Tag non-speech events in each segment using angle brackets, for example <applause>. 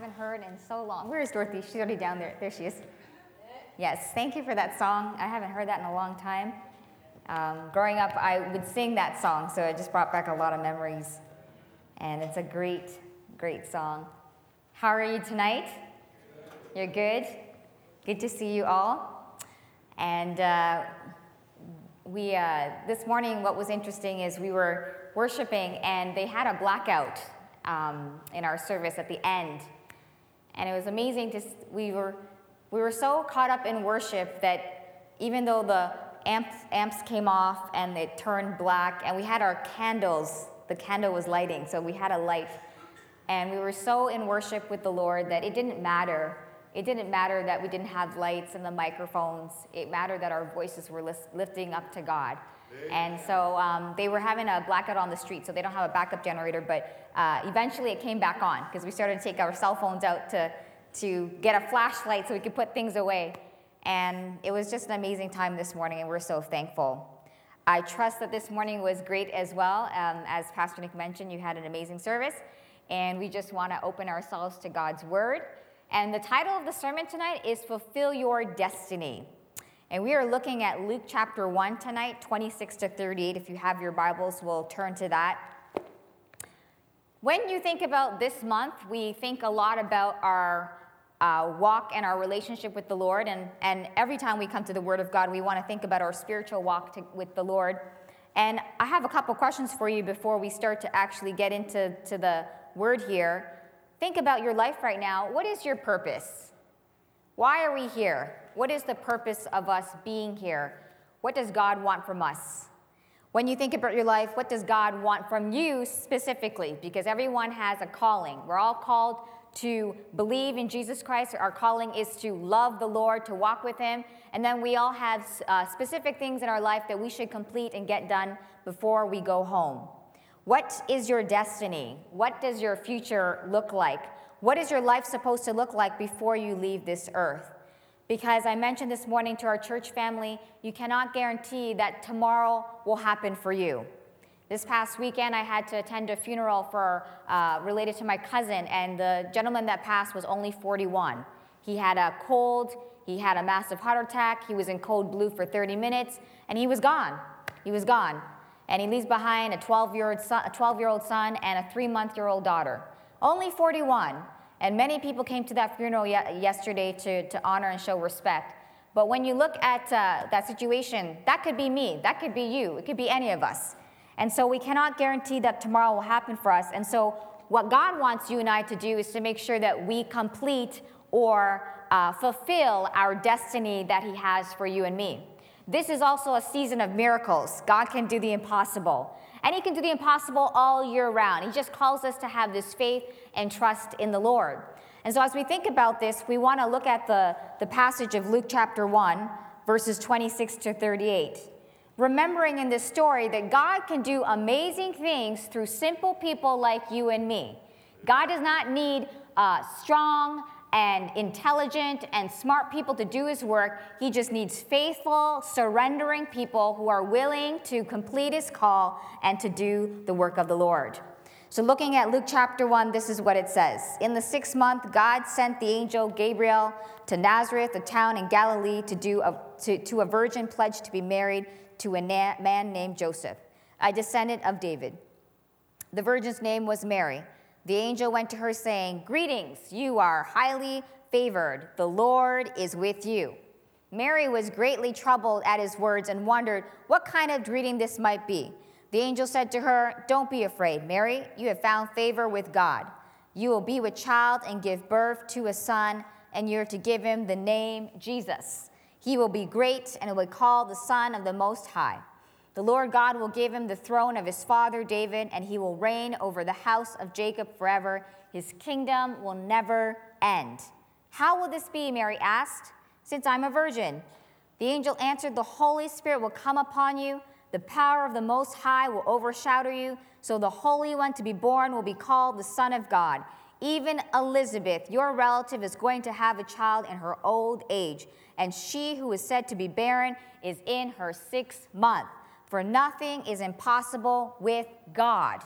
haven't heard in so long. Where is Dorothy? She's already down there. There she is. Yes, thank you for that song. I haven't heard that in a long time. Um, growing up, I would sing that song, so it just brought back a lot of memories. And it's a great, great song. How are you tonight? You're good? Good to see you all. And uh, we, uh, this morning, what was interesting is we were worshiping, and they had a blackout um, in our service at the end. And it was amazing to, we were, we were so caught up in worship that even though the amps, amps came off and it turned black, and we had our candles, the candle was lighting, so we had a light. And we were so in worship with the Lord that it didn't matter. It didn't matter that we didn't have lights and the microphones. It mattered that our voices were lifting up to God. And so um, they were having a blackout on the street, so they don't have a backup generator, but uh, eventually it came back on because we started to take our cell phones out to, to get a flashlight so we could put things away. And it was just an amazing time this morning, and we're so thankful. I trust that this morning was great as well. Um, as Pastor Nick mentioned, you had an amazing service, and we just want to open ourselves to God's Word. And the title of the sermon tonight is Fulfill Your Destiny. And we are looking at Luke chapter 1 tonight, 26 to 38. If you have your Bibles, we'll turn to that. When you think about this month, we think a lot about our uh, walk and our relationship with the Lord. And, and every time we come to the Word of God, we want to think about our spiritual walk to, with the Lord. And I have a couple questions for you before we start to actually get into to the Word here. Think about your life right now. What is your purpose? Why are we here? What is the purpose of us being here? What does God want from us? When you think about your life, what does God want from you specifically? Because everyone has a calling. We're all called to believe in Jesus Christ. Our calling is to love the Lord, to walk with Him. And then we all have uh, specific things in our life that we should complete and get done before we go home. What is your destiny? What does your future look like? What is your life supposed to look like before you leave this earth? Because I mentioned this morning to our church family, you cannot guarantee that tomorrow will happen for you. This past weekend, I had to attend a funeral for uh, related to my cousin, and the gentleman that passed was only 41. He had a cold, he had a massive heart attack, he was in code blue for 30 minutes, and he was gone. He was gone. And he leaves behind a 12 year old son, a 12 year old son and a three month year old daughter. Only 41. And many people came to that funeral ye- yesterday to, to honor and show respect. But when you look at uh, that situation, that could be me, that could be you, it could be any of us. And so we cannot guarantee that tomorrow will happen for us. And so what God wants you and I to do is to make sure that we complete or uh, fulfill our destiny that He has for you and me. This is also a season of miracles. God can do the impossible. And He can do the impossible all year round. He just calls us to have this faith and trust in the Lord. And so, as we think about this, we want to look at the, the passage of Luke chapter 1, verses 26 to 38 remembering in this story that God can do amazing things through simple people like you and me. God does not need uh, strong and intelligent and smart people to do his work. He just needs faithful, surrendering people who are willing to complete his call and to do the work of the Lord. So, looking at Luke chapter 1, this is what it says. In the sixth month, God sent the angel Gabriel to Nazareth, a town in Galilee, to, do a, to, to a virgin pledged to be married to a na- man named Joseph, a descendant of David. The virgin's name was Mary. The angel went to her, saying, Greetings, you are highly favored. The Lord is with you. Mary was greatly troubled at his words and wondered what kind of greeting this might be. The angel said to her, Don't be afraid, Mary. You have found favor with God. You will be with child and give birth to a son, and you're to give him the name Jesus. He will be great and will be called the Son of the Most High. The Lord God will give him the throne of his father David, and he will reign over the house of Jacob forever. His kingdom will never end. How will this be? Mary asked, since I'm a virgin. The angel answered, The Holy Spirit will come upon you, the power of the Most High will overshadow you, so the Holy One to be born will be called the Son of God. Even Elizabeth, your relative, is going to have a child in her old age and she who is said to be barren is in her sixth month. For nothing is impossible with God.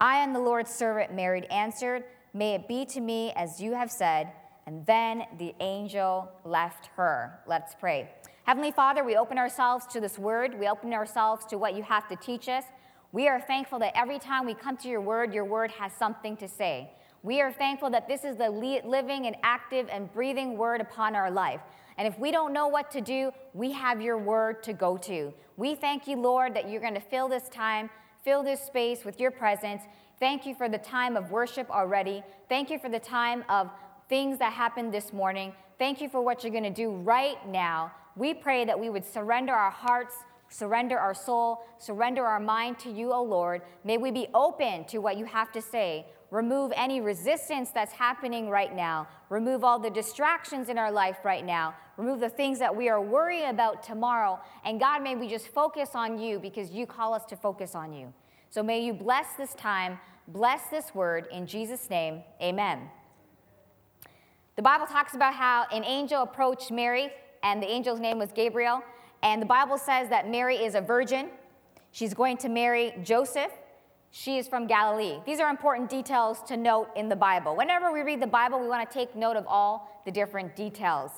I am the Lord's servant, Mary answered. May it be to me as you have said. And then the angel left her. Let's pray. Heavenly Father, we open ourselves to this word. We open ourselves to what you have to teach us. We are thankful that every time we come to your word, your word has something to say. We are thankful that this is the living and active and breathing word upon our life. And if we don't know what to do, we have your word to go to. We thank you, Lord, that you're going to fill this time, fill this space with your presence. Thank you for the time of worship already. Thank you for the time of things that happened this morning. Thank you for what you're going to do right now. We pray that we would surrender our hearts surrender our soul, surrender our mind to you, O Lord. May we be open to what you have to say. Remove any resistance that's happening right now. Remove all the distractions in our life right now. Remove the things that we are worrying about tomorrow. And God, may we just focus on you because you call us to focus on you. So may you bless this time, bless this word. In Jesus' name, amen. The Bible talks about how an angel approached Mary, and the angel's name was Gabriel. And the Bible says that Mary is a virgin. She's going to marry Joseph. She is from Galilee. These are important details to note in the Bible. Whenever we read the Bible, we want to take note of all the different details.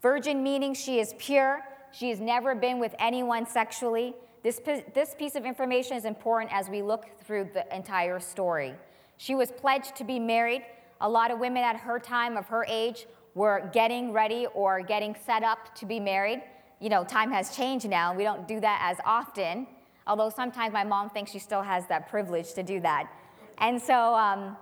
Virgin meaning she is pure, she has never been with anyone sexually. This, this piece of information is important as we look through the entire story. She was pledged to be married. A lot of women at her time, of her age, were getting ready or getting set up to be married you know, time has changed now. We don't do that as often, although sometimes my mom thinks she still has that privilege to do that. And so, um,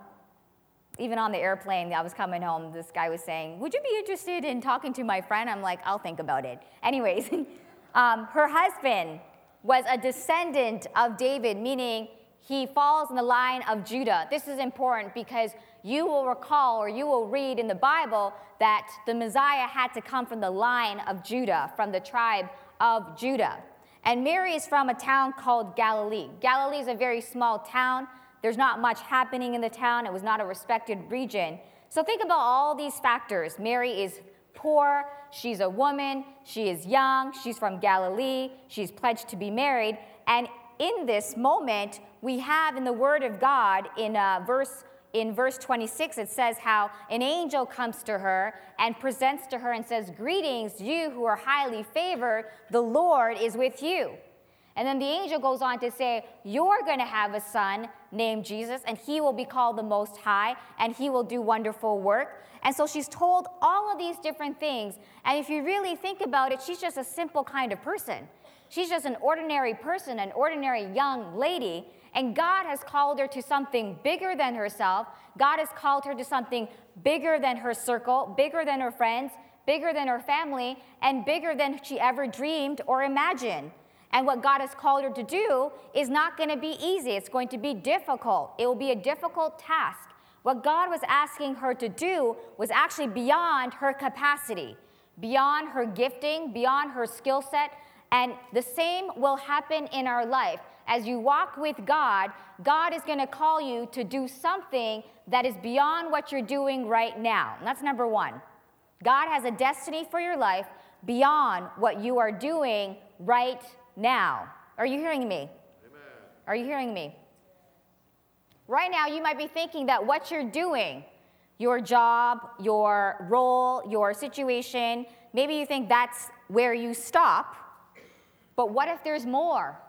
even on the airplane, I was coming home, this guy was saying, Would you be interested in talking to my friend? I'm like, I'll think about it. Anyways, <laughs> um, her husband was a descendant of David, meaning he falls in the line of Judah. This is important because you will recall or you will read in the Bible that the Messiah had to come from the line of Judah, from the tribe of Judah. And Mary is from a town called Galilee. Galilee is a very small town. There's not much happening in the town, it was not a respected region. So think about all these factors. Mary is poor, she's a woman, she is young, she's from Galilee, she's pledged to be married. And in this moment, we have in the Word of God in uh, verse in verse 26, it says how an angel comes to her and presents to her and says, Greetings, you who are highly favored, the Lord is with you. And then the angel goes on to say, You're going to have a son named Jesus, and he will be called the Most High, and he will do wonderful work. And so she's told all of these different things. And if you really think about it, she's just a simple kind of person. She's just an ordinary person, an ordinary young lady. And God has called her to something bigger than herself. God has called her to something bigger than her circle, bigger than her friends, bigger than her family, and bigger than she ever dreamed or imagined. And what God has called her to do is not going to be easy. It's going to be difficult. It will be a difficult task. What God was asking her to do was actually beyond her capacity, beyond her gifting, beyond her skill set. And the same will happen in our life as you walk with God, God is going to call you to do something that is beyond what you're doing right now. And that's number one. God has a destiny for your life beyond what you are doing right now. Are you hearing me? Amen. Are you hearing me? Right now, you might be thinking that what you're doing, your job, your role, your situation, maybe you think that's where you stop. But what if there's more?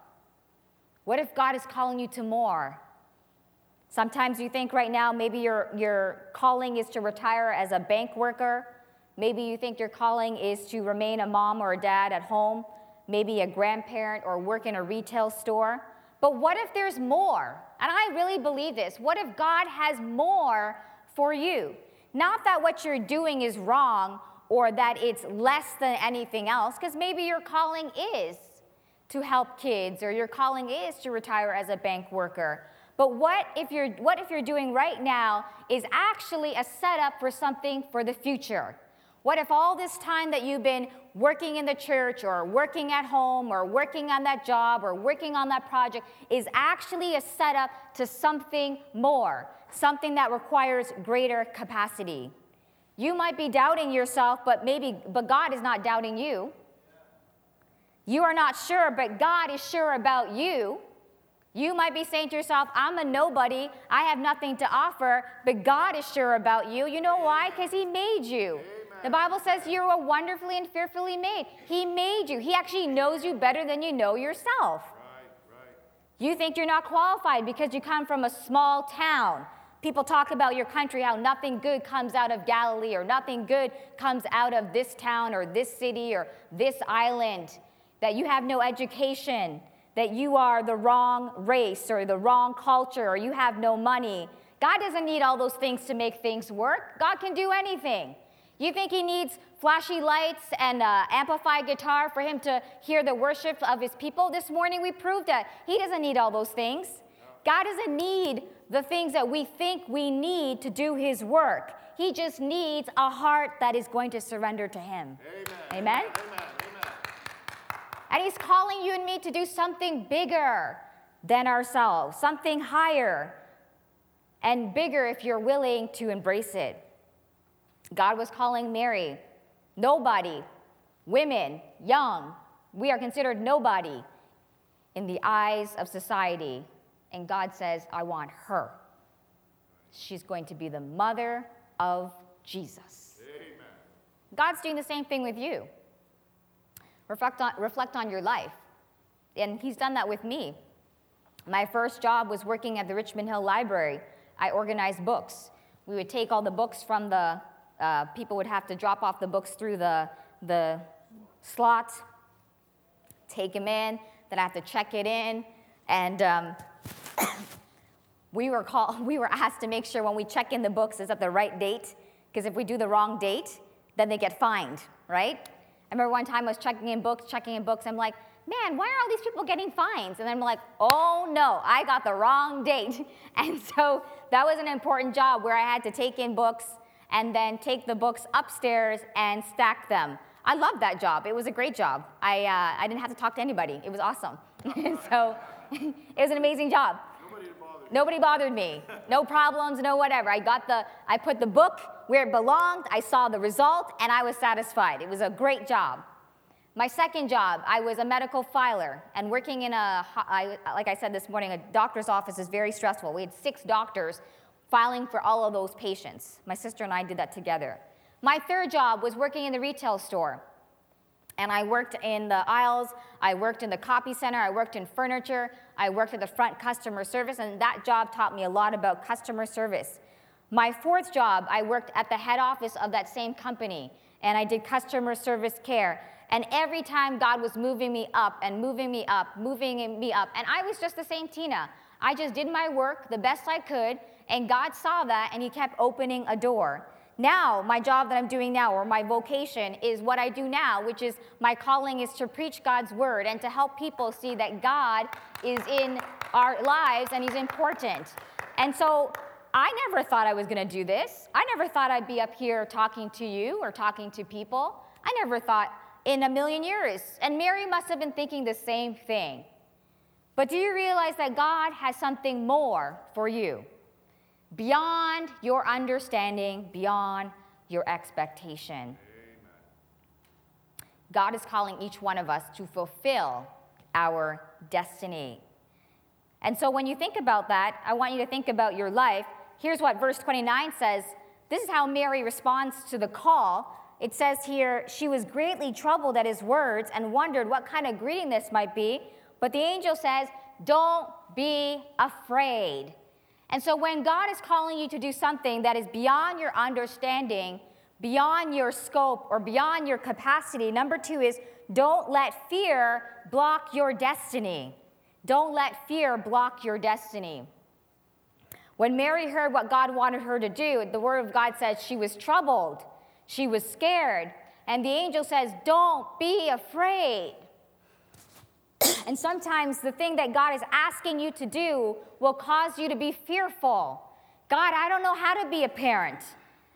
What if God is calling you to more? Sometimes you think right now maybe your, your calling is to retire as a bank worker. Maybe you think your calling is to remain a mom or a dad at home, maybe a grandparent or work in a retail store. But what if there's more? And I really believe this. What if God has more for you? Not that what you're doing is wrong or that it's less than anything else, because maybe your calling is to help kids or your calling is to retire as a bank worker. But what if you're what if you're doing right now is actually a setup for something for the future? What if all this time that you've been working in the church or working at home or working on that job or working on that project is actually a setup to something more, something that requires greater capacity? You might be doubting yourself, but maybe but God is not doubting you. You are not sure, but God is sure about you. You might be saying to yourself, I'm a nobody, I have nothing to offer, but God is sure about you. You know why? Because He made you. The Bible says you are wonderfully and fearfully made. He made you. He actually knows you better than you know yourself. You think you're not qualified because you come from a small town. People talk about your country, how nothing good comes out of Galilee, or nothing good comes out of this town, or this city, or this island, that you have no education, that you are the wrong race, or the wrong culture, or you have no money. God doesn't need all those things to make things work. God can do anything. You think he needs flashy lights and uh, amplified guitar for him to hear the worship of his people? This morning we proved that he doesn't need all those things. God doesn't need the things that we think we need to do his work. He just needs a heart that is going to surrender to him. Amen. Amen? Amen. And he's calling you and me to do something bigger than ourselves, something higher and bigger if you're willing to embrace it. God was calling Mary nobody, women, young. We are considered nobody in the eyes of society. And God says, I want her. She's going to be the mother of Jesus. Amen. God's doing the same thing with you. Reflect on, reflect on your life. And He's done that with me. My first job was working at the Richmond Hill Library. I organized books. We would take all the books from the uh, people would have to drop off the books through the, the slot, take them in, then I have to check it in. And um, <coughs> we, were call, <laughs> we were asked to make sure when we check in the books is at the right date, because if we do the wrong date, then they get fined, right? I remember one time I was checking in books, checking in books. I'm like, man, why are all these people getting fines? And I'm like, oh no, I got the wrong date. <laughs> And so that was an important job where I had to take in books and then take the books upstairs and stack them. I loved that job. It was a great job. I, uh, I didn't have to talk to anybody. It was awesome. <laughs> so <laughs> it was an amazing job. Nobody bothered, Nobody bothered me. No problems, no whatever. I got the, I put the book where it belonged. I saw the result and I was satisfied. It was a great job. My second job, I was a medical filer and working in a, I, like I said this morning, a doctor's office is very stressful. We had six doctors filing for all of those patients. My sister and I did that together. My third job was working in the retail store. And I worked in the aisles, I worked in the copy center, I worked in furniture, I worked at the front customer service, and that job taught me a lot about customer service. My fourth job, I worked at the head office of that same company, and I did customer service care. And every time God was moving me up and moving me up, moving me up, and I was just the same Tina. I just did my work the best I could, and God saw that and He kept opening a door. Now, my job that I'm doing now, or my vocation, is what I do now, which is my calling is to preach God's word and to help people see that God is in our lives and He's important. And so I never thought I was going to do this. I never thought I'd be up here talking to you or talking to people. I never thought in a million years. And Mary must have been thinking the same thing. But do you realize that God has something more for you? beyond your understanding, beyond your expectation. Amen. God is calling each one of us to fulfill our destiny. And so when you think about that, I want you to think about your life. Here's what verse 29 says. This is how Mary responds to the call. It says here, she was greatly troubled at his words and wondered what kind of greeting this might be. But the angel says, Don't be afraid. And so when God is calling you to do something that is beyond your understanding, beyond your scope, or beyond your capacity, number two is don't let fear block your destiny. Don't let fear block your destiny. When Mary heard what God wanted her to do, the word of God says she was troubled, she was scared, and the angel says, Don't be afraid. <coughs> and sometimes the thing that God is asking you to do will cause you to be fearful. God, I don't know how to be a parent.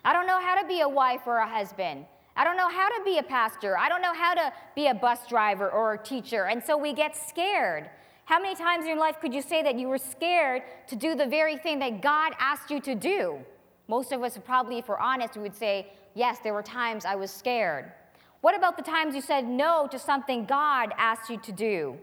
I don't know how to be a wife or a husband. I don't know how to be a pastor. I don't know how to be a bus driver or a teacher. And so we get scared. How many times in your life could you say that you were scared to do the very thing that God asked you to do? Most of us, probably, if we're honest, we would say, Yes, there were times I was scared. What about the times you said no to something God asked you to do?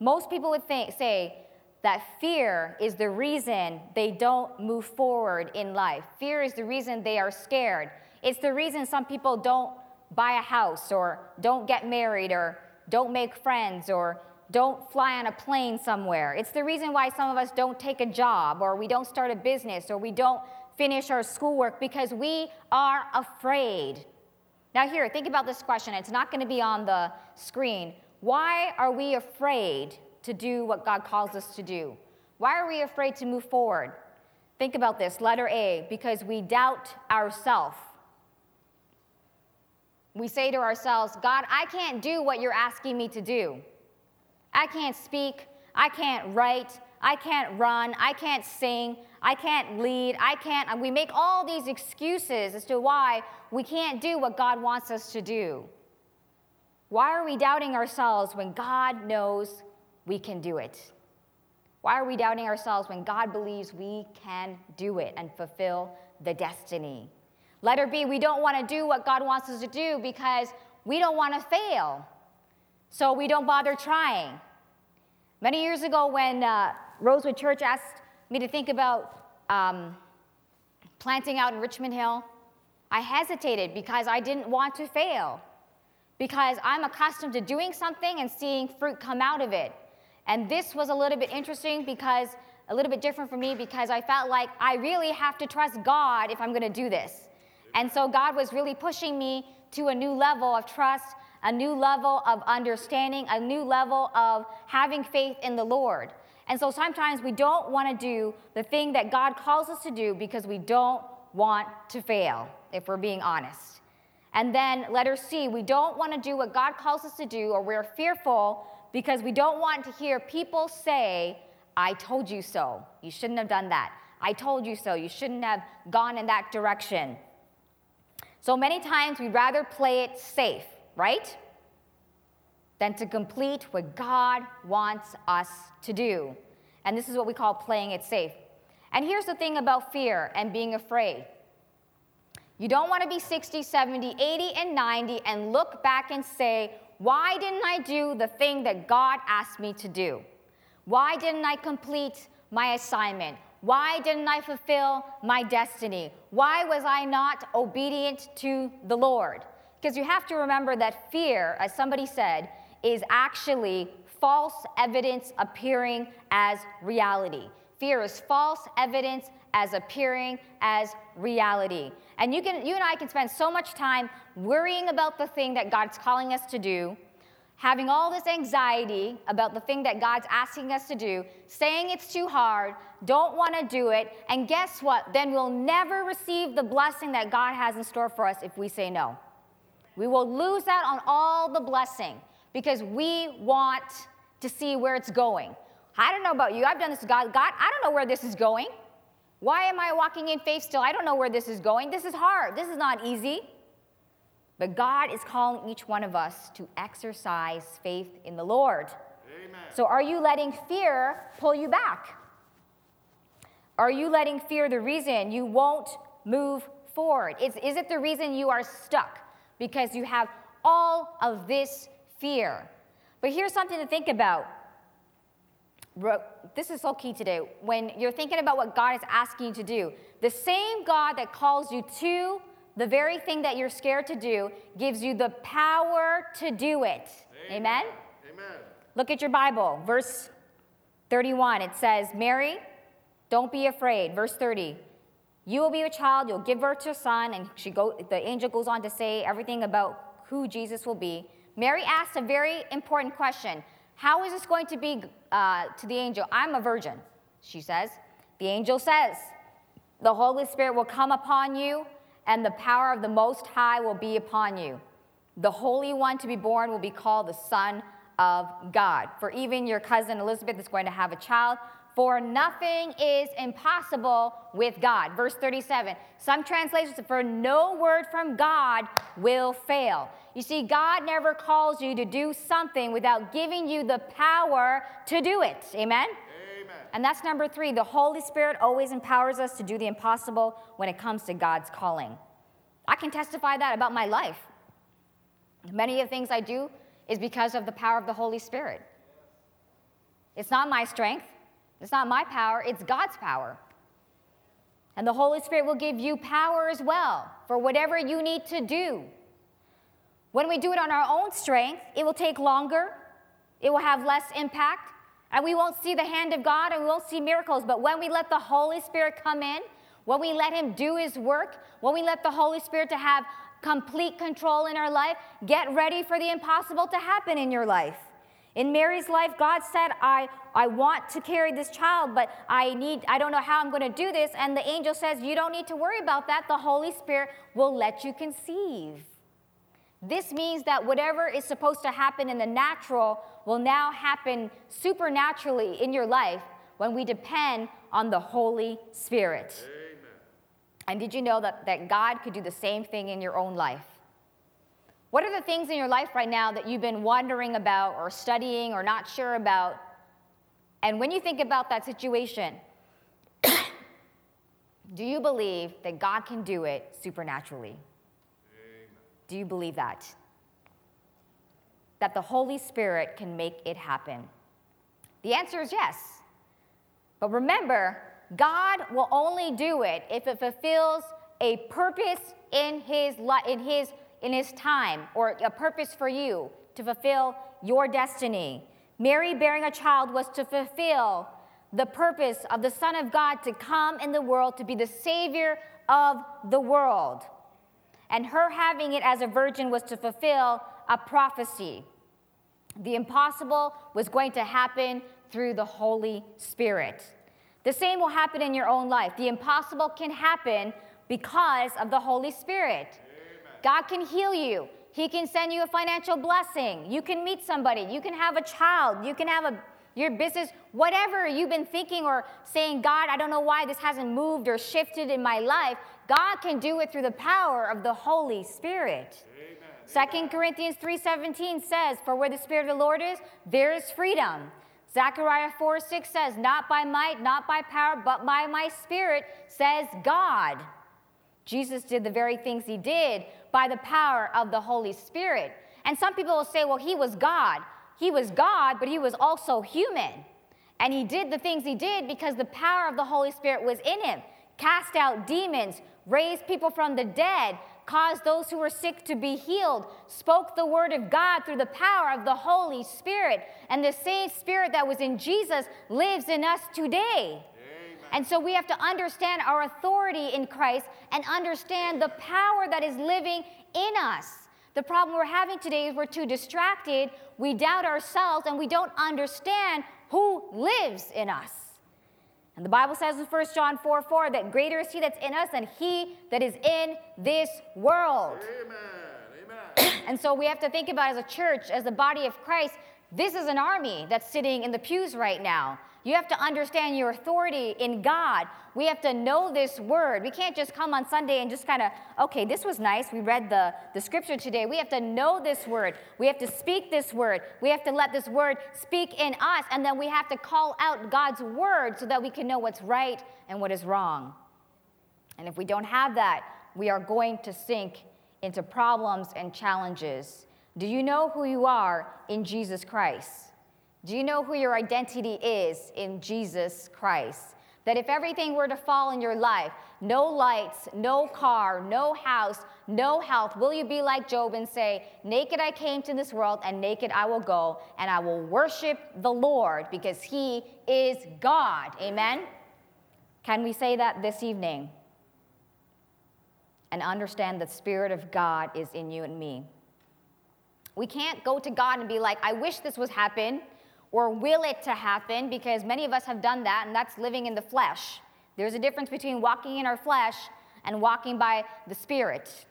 Most people would think, say, that fear is the reason they don't move forward in life. Fear is the reason they are scared. It's the reason some people don't buy a house or don't get married or don't make friends or don't fly on a plane somewhere. It's the reason why some of us don't take a job or we don't start a business or we don't finish our schoolwork because we are afraid. Now, here, think about this question. It's not going to be on the screen. Why are we afraid to do what God calls us to do? Why are we afraid to move forward? Think about this. Letter A, because we doubt ourselves. We say to ourselves, God, I can't do what you're asking me to do. I can't speak. I can't write. I can't run. I can't sing. I can't lead. I can't. We make all these excuses as to why we can't do what God wants us to do. Why are we doubting ourselves when God knows we can do it? Why are we doubting ourselves when God believes we can do it and fulfill the destiny? Letter B, we don't want to do what God wants us to do because we don't want to fail. So we don't bother trying. Many years ago, when uh, Rosewood Church asked me to think about um, planting out in Richmond Hill, I hesitated because I didn't want to fail, because I'm accustomed to doing something and seeing fruit come out of it. And this was a little bit interesting because a little bit different for me because I felt like I really have to trust God if I'm going to do this. And so God was really pushing me to a new level of trust, a new level of understanding, a new level of having faith in the Lord. And so sometimes we don't want to do the thing that God calls us to do because we don't want to fail, if we're being honest. And then letter C, we don't want to do what God calls us to do, or we're fearful because we don't want to hear people say, I told you so. You shouldn't have done that. I told you so. You shouldn't have gone in that direction. So many times we'd rather play it safe, right? Than to complete what God wants us to do. And this is what we call playing it safe. And here's the thing about fear and being afraid you don't want to be 60, 70, 80, and 90 and look back and say, Why didn't I do the thing that God asked me to do? Why didn't I complete my assignment? Why didn't I fulfill my destiny? Why was I not obedient to the Lord? Because you have to remember that fear, as somebody said, is actually false evidence appearing as reality. Fear is false evidence as appearing as reality. And you, can, you and I can spend so much time worrying about the thing that God's calling us to do, having all this anxiety about the thing that God's asking us to do, saying it's too hard, don't want to do it, and guess what? Then we'll never receive the blessing that God has in store for us if we say no. We will lose out on all the blessing because we want to see where it's going. I don't know about you. I've done this God. God, I don't know where this is going. Why am I walking in faith still? I don't know where this is going. This is hard. This is not easy. But God is calling each one of us to exercise faith in the Lord. Amen. So, are you letting fear pull you back? Are you letting fear the reason you won't move forward? Is, is it the reason you are stuck? Because you have all of this fear. But here's something to think about. This is so key today. When you're thinking about what God is asking you to do, the same God that calls you to the very thing that you're scared to do gives you the power to do it. Amen? Amen. Look at your Bible, verse 31. It says, Mary, don't be afraid. Verse 30. You will be a child, you'll give birth to a son, and she go, the angel goes on to say everything about who Jesus will be. Mary asked a very important question How is this going to be uh, to the angel? I'm a virgin, she says. The angel says, The Holy Spirit will come upon you, and the power of the Most High will be upon you. The Holy One to be born will be called the Son of God. For even your cousin Elizabeth is going to have a child. For nothing is impossible with God. Verse 37. Some translations, for no word from God will fail. You see, God never calls you to do something without giving you the power to do it. Amen? Amen. And that's number three. The Holy Spirit always empowers us to do the impossible when it comes to God's calling. I can testify that about my life. Many of the things I do is because of the power of the Holy Spirit. It's not my strength, It's not my power, it's God's power. And the Holy Spirit will give you power as well for whatever you need to do. When we do it on our own strength, it will take longer, it will have less impact, and we won't see the hand of God and we won't see miracles. But when we let the Holy Spirit come in, when we let Him do His work, when we let the Holy Spirit to have complete control in our life, get ready for the impossible to happen in your life. In Mary's life, God said, I, I want to carry this child, but I need, I don't know how I'm going to do this. And the angel says, You don't need to worry about that. The Holy Spirit will let you conceive. This means that whatever is supposed to happen in the natural will now happen supernaturally in your life when we depend on the Holy Spirit. Amen. And did you know that, that God could do the same thing in your own life? What are the things in your life right now that you've been wondering about or studying or not sure about? And when you think about that situation, <coughs> do you believe that God can do it supernaturally? Amen. Do you believe that? That the Holy Spirit can make it happen? The answer is yes. But remember, God will only do it if it fulfills a purpose in his, in his in his time or a purpose for you to fulfill your destiny. Mary bearing a child was to fulfill the purpose of the Son of God to come in the world to be the Savior of the world. And her having it as a virgin was to fulfill a prophecy. The impossible was going to happen through the Holy Spirit. The same will happen in your own life. The impossible can happen because of the Holy Spirit. God can heal you. He can send you a financial blessing. You can meet somebody. You can have a child. You can have a your business, whatever you've been thinking or saying, God, I don't know why this hasn't moved or shifted in my life. God can do it through the power of the Holy Spirit. Second Corinthians 3:17 says, For where the Spirit of the Lord is, there is freedom. Zechariah 4 6 says, Not by might, not by power, but by my spirit, says God. Jesus did the very things he did by the power of the Holy Spirit. And some people will say, well, he was God. He was God, but he was also human. And he did the things he did because the power of the Holy Spirit was in him. Cast out demons, raised people from the dead, caused those who were sick to be healed, spoke the word of God through the power of the Holy Spirit. And the same spirit that was in Jesus lives in us today. And so we have to understand our authority in Christ and understand the power that is living in us. The problem we're having today is we're too distracted, we doubt ourselves, and we don't understand who lives in us. And the Bible says in 1 John 4 4 that greater is he that's in us than he that is in this world. Amen. Amen. <clears throat> and so we have to think about as a church, as the body of Christ, this is an army that's sitting in the pews right now. You have to understand your authority in God. We have to know this word. We can't just come on Sunday and just kind of, okay, this was nice. We read the, the scripture today. We have to know this word. We have to speak this word. We have to let this word speak in us. And then we have to call out God's word so that we can know what's right and what is wrong. And if we don't have that, we are going to sink into problems and challenges. Do you know who you are in Jesus Christ? Do you know who your identity is in Jesus Christ? That if everything were to fall in your life, no lights, no car, no house, no health, will you be like Job and say, Naked I came to this world, and naked I will go, and I will worship the Lord because he is God? Amen? Can we say that this evening? And understand that the Spirit of God is in you and me. We can't go to God and be like, I wish this was happen or will it to happen because many of us have done that and that's living in the flesh. There's a difference between walking in our flesh and walking by the Spirit.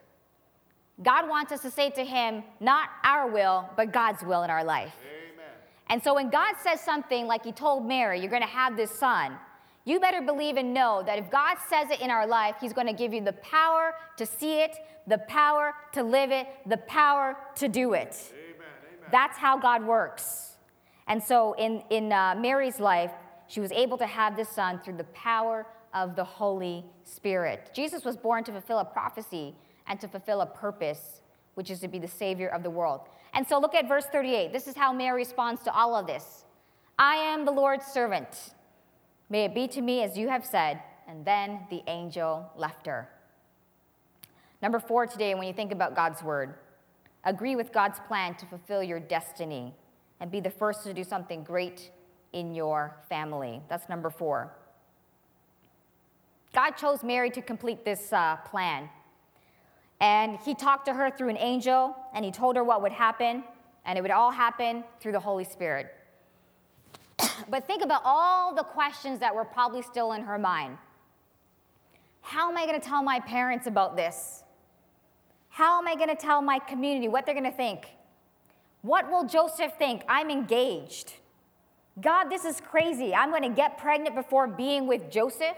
God wants us to say to Him, not our will, but God's will in our life. Amen. And so when God says something like He told Mary, you're going to have this son, you better believe and know that if God says it in our life, He's going to give you the power to see it, the power to live it, the power to do it. Amen. Amen. That's how God works. And so in, in uh, Mary's life, she was able to have this son through the power of the Holy Spirit. Jesus was born to fulfill a prophecy and to fulfill a purpose, which is to be the Savior of the world. And so look at verse 38. This is how Mary responds to all of this I am the Lord's servant. May it be to me as you have said. And then the angel left her. Number four today, when you think about God's word, agree with God's plan to fulfill your destiny and be the first to do something great in your family. That's number four. God chose Mary to complete this uh, plan. And he talked to her through an angel, and he told her what would happen, and it would all happen through the Holy Spirit. But think about all the questions that were probably still in her mind. How am I going to tell my parents about this? How am I going to tell my community what they're going to think? What will Joseph think? I'm engaged. God, this is crazy. I'm going to get pregnant before being with Joseph?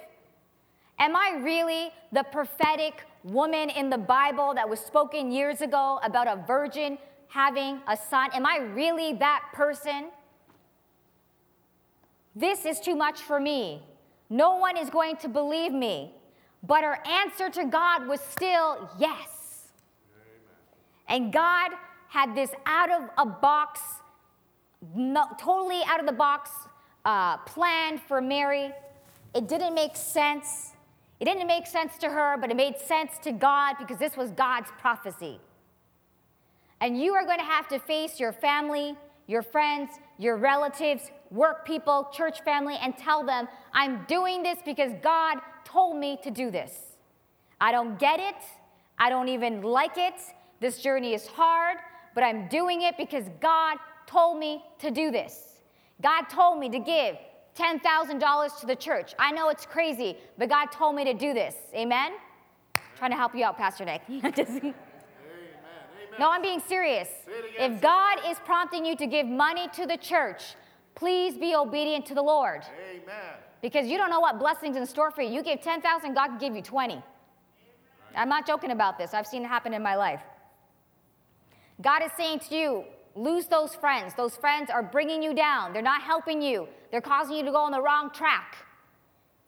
Am I really the prophetic woman in the Bible that was spoken years ago about a virgin having a son? Am I really that person? This is too much for me. No one is going to believe me. But her answer to God was still yes. And God had this out of a box, totally out of the box uh, plan for Mary. It didn't make sense. It didn't make sense to her, but it made sense to God because this was God's prophecy. And you are going to have to face your family, your friends, your relatives, work people, church family, and tell them, I'm doing this because God told me to do this. I don't get it. I don't even like it. This journey is hard, but I'm doing it because God told me to do this. God told me to give $10,000 to the church. I know it's crazy, but God told me to do this. Amen? Trying to help you out, Pastor Nick. <laughs> No, I'm being serious. If God is prompting you to give money to the church, please be obedient to the Lord. Amen. Because you don't know what blessings in store for you. You give 10,000, God can give you 20. I'm not joking about this. I've seen it happen in my life. God is saying to you, lose those friends. Those friends are bringing you down. They're not helping you, they're causing you to go on the wrong track.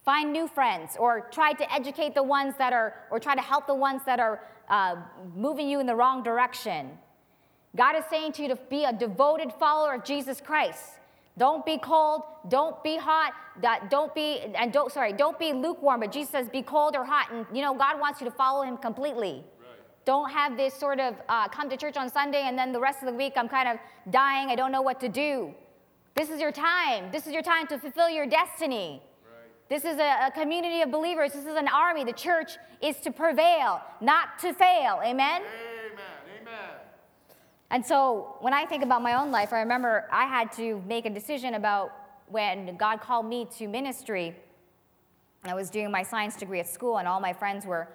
Find new friends or try to educate the ones that are, or try to help the ones that are uh, moving you in the wrong direction. God is saying to you to be a devoted follower of Jesus Christ. Don't be cold, don't be hot, don't be, and don't, sorry, don't be lukewarm, but Jesus says be cold or hot. And you know, God wants you to follow him completely. Don't have this sort of uh, come to church on Sunday and then the rest of the week I'm kind of dying, I don't know what to do. This is your time. This is your time to fulfill your destiny. This is a, a, community of believers. This is an army. The church is to prevail, not to fail. Amen? Amen. Amen. And so when I think about my own life, I remember I had to make a decision about when God called me to ministry. I was doing my science degree at school, and all my friends were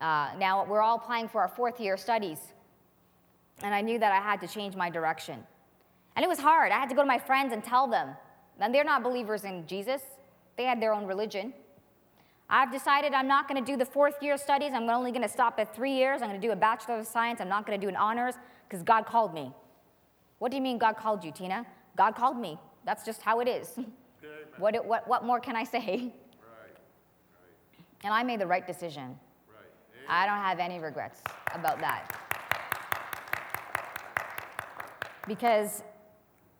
uh, now we're all applying for our fourth year studies. And I knew that I had to change my direction. And it was hard. I had to go to my friends and tell them. And they're not believers in Jesus, they had their own religion. I've decided I'm not going to do the fourth year studies. I'm only going to stop at three years. I'm going to do a Bachelor of Science. I'm not going to do an honors because God called me. What do you mean God called you, Tina? God called me. That's just how it is. what, what, what more can I say? Right. Right. And I made the right decision. I don't have any regrets about that. Because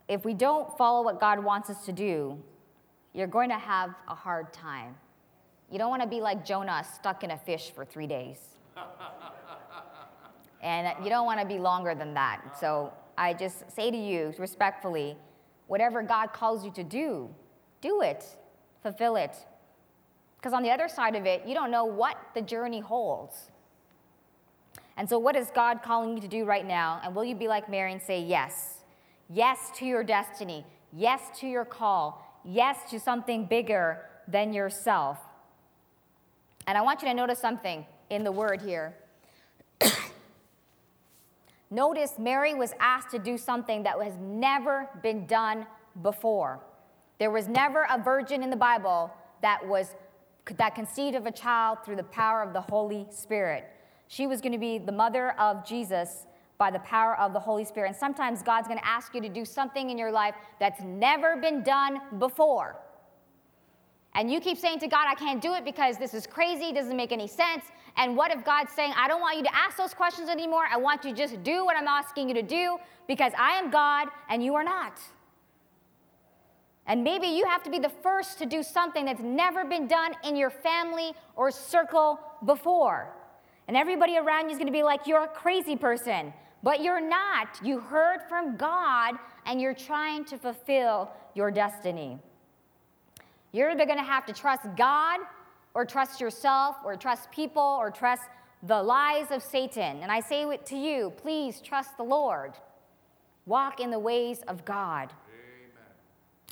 if we don't follow what God wants us to do, you're going to have a hard time. You don't want to be like Jonah, stuck in a fish for three days. <laughs> and you don't want to be longer than that. So I just say to you respectfully whatever God calls you to do, do it, fulfill it. Because on the other side of it, you don't know what the journey holds. And so, what is God calling you to do right now? And will you be like Mary and say yes? Yes to your destiny. Yes to your call. Yes to something bigger than yourself. And I want you to notice something in the word here. <coughs> notice Mary was asked to do something that has never been done before. There was never a virgin in the Bible that was that conceived of a child through the power of the Holy Spirit. She was going to be the mother of Jesus by the power of the Holy Spirit. And sometimes God's going to ask you to do something in your life that's never been done before. And you keep saying to God, I can't do it because this is crazy, doesn't make any sense. And what if God's saying, I don't want you to ask those questions anymore. I want you to just do what I'm asking you to do because I am God and you are not. And maybe you have to be the first to do something that's never been done in your family or circle before. And everybody around you is going to be like, You're a crazy person. But you're not. You heard from God and you're trying to fulfill your destiny. You're either going to have to trust God or trust yourself or trust people or trust the lies of Satan. And I say it to you please trust the Lord. Walk in the ways of God. Amen.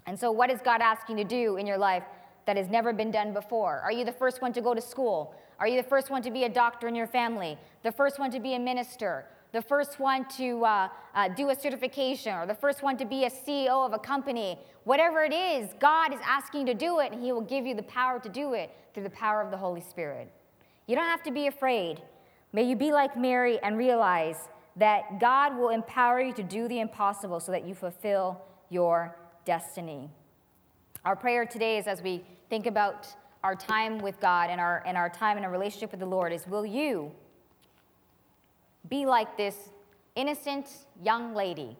And so, what is God asking you to do in your life that has never been done before? Are you the first one to go to school? Are you the first one to be a doctor in your family? The first one to be a minister? The first one to uh, uh, do a certification or the first one to be a CEO of a company. Whatever it is, God is asking you to do it, and He will give you the power to do it through the power of the Holy Spirit. You don't have to be afraid. May you be like Mary and realize that God will empower you to do the impossible so that you fulfill your destiny. Our prayer today is as we think about our time with God and our, and our time in a relationship with the Lord is will you be like this innocent young lady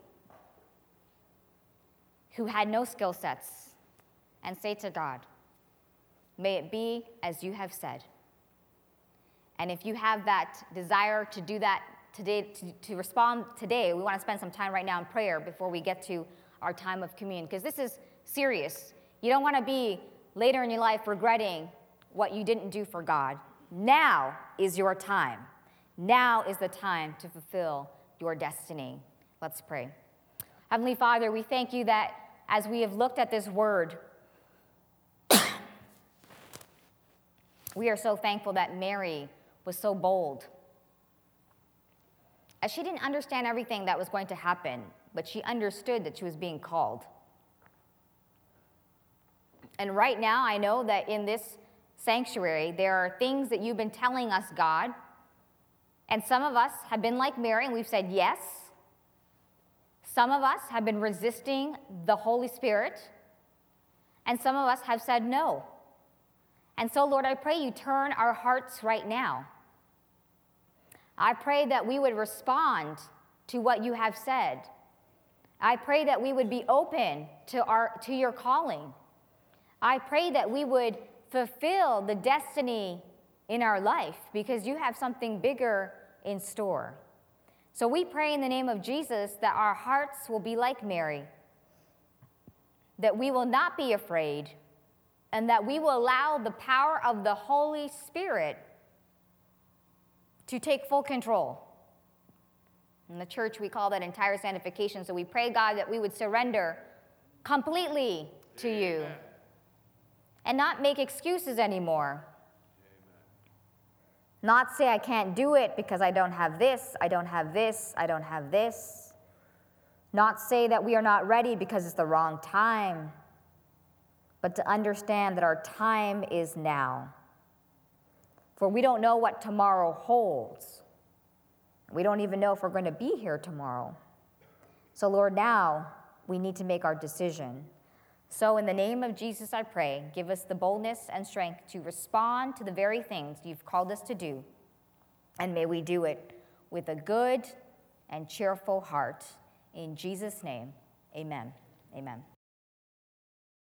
who had no skill sets and say to God, May it be as you have said. And if you have that desire to do that today, to, to respond today, we want to spend some time right now in prayer before we get to our time of communion, because this is serious. You don't want to be later in your life regretting what you didn't do for God. Now is your time. Now is the time to fulfill your destiny. Let's pray. Heavenly Father, we thank you that as we have looked at this word, we are so thankful that Mary was so bold. As she didn't understand everything that was going to happen, but she understood that she was being called. And right now, I know that in this sanctuary, there are things that you've been telling us, God, and some of us have been like Mary and we've said yes. Some of us have been resisting the Holy Spirit. And some of us have said no. And so, Lord, I pray you turn our hearts right now. I pray that we would respond to what you have said. I pray that we would be open to, our, to your calling. I pray that we would fulfill the destiny in our life because you have something bigger in store. So we pray in the name of Jesus that our hearts will be like Mary, that we will not be afraid, and that we will allow the power of the Holy Spirit to take full control. In the church, we call that entire sanctification. So we pray, God, that we would surrender completely to Amen. you and not make excuses anymore not say I can't do it because I don't have this, I don't have this, I don't have this. Not say that we are not ready because it's the wrong time, but to understand that our time is now. For we don't know what tomorrow holds. We don't even know if we're going to be here tomorrow. So, Lord, now we need to make our decision. So, in the name of Jesus, I pray, give us the boldness and strength to respond to the very things you've called us to do. And may we do it with a good and cheerful heart. In Jesus' name, amen. Amen.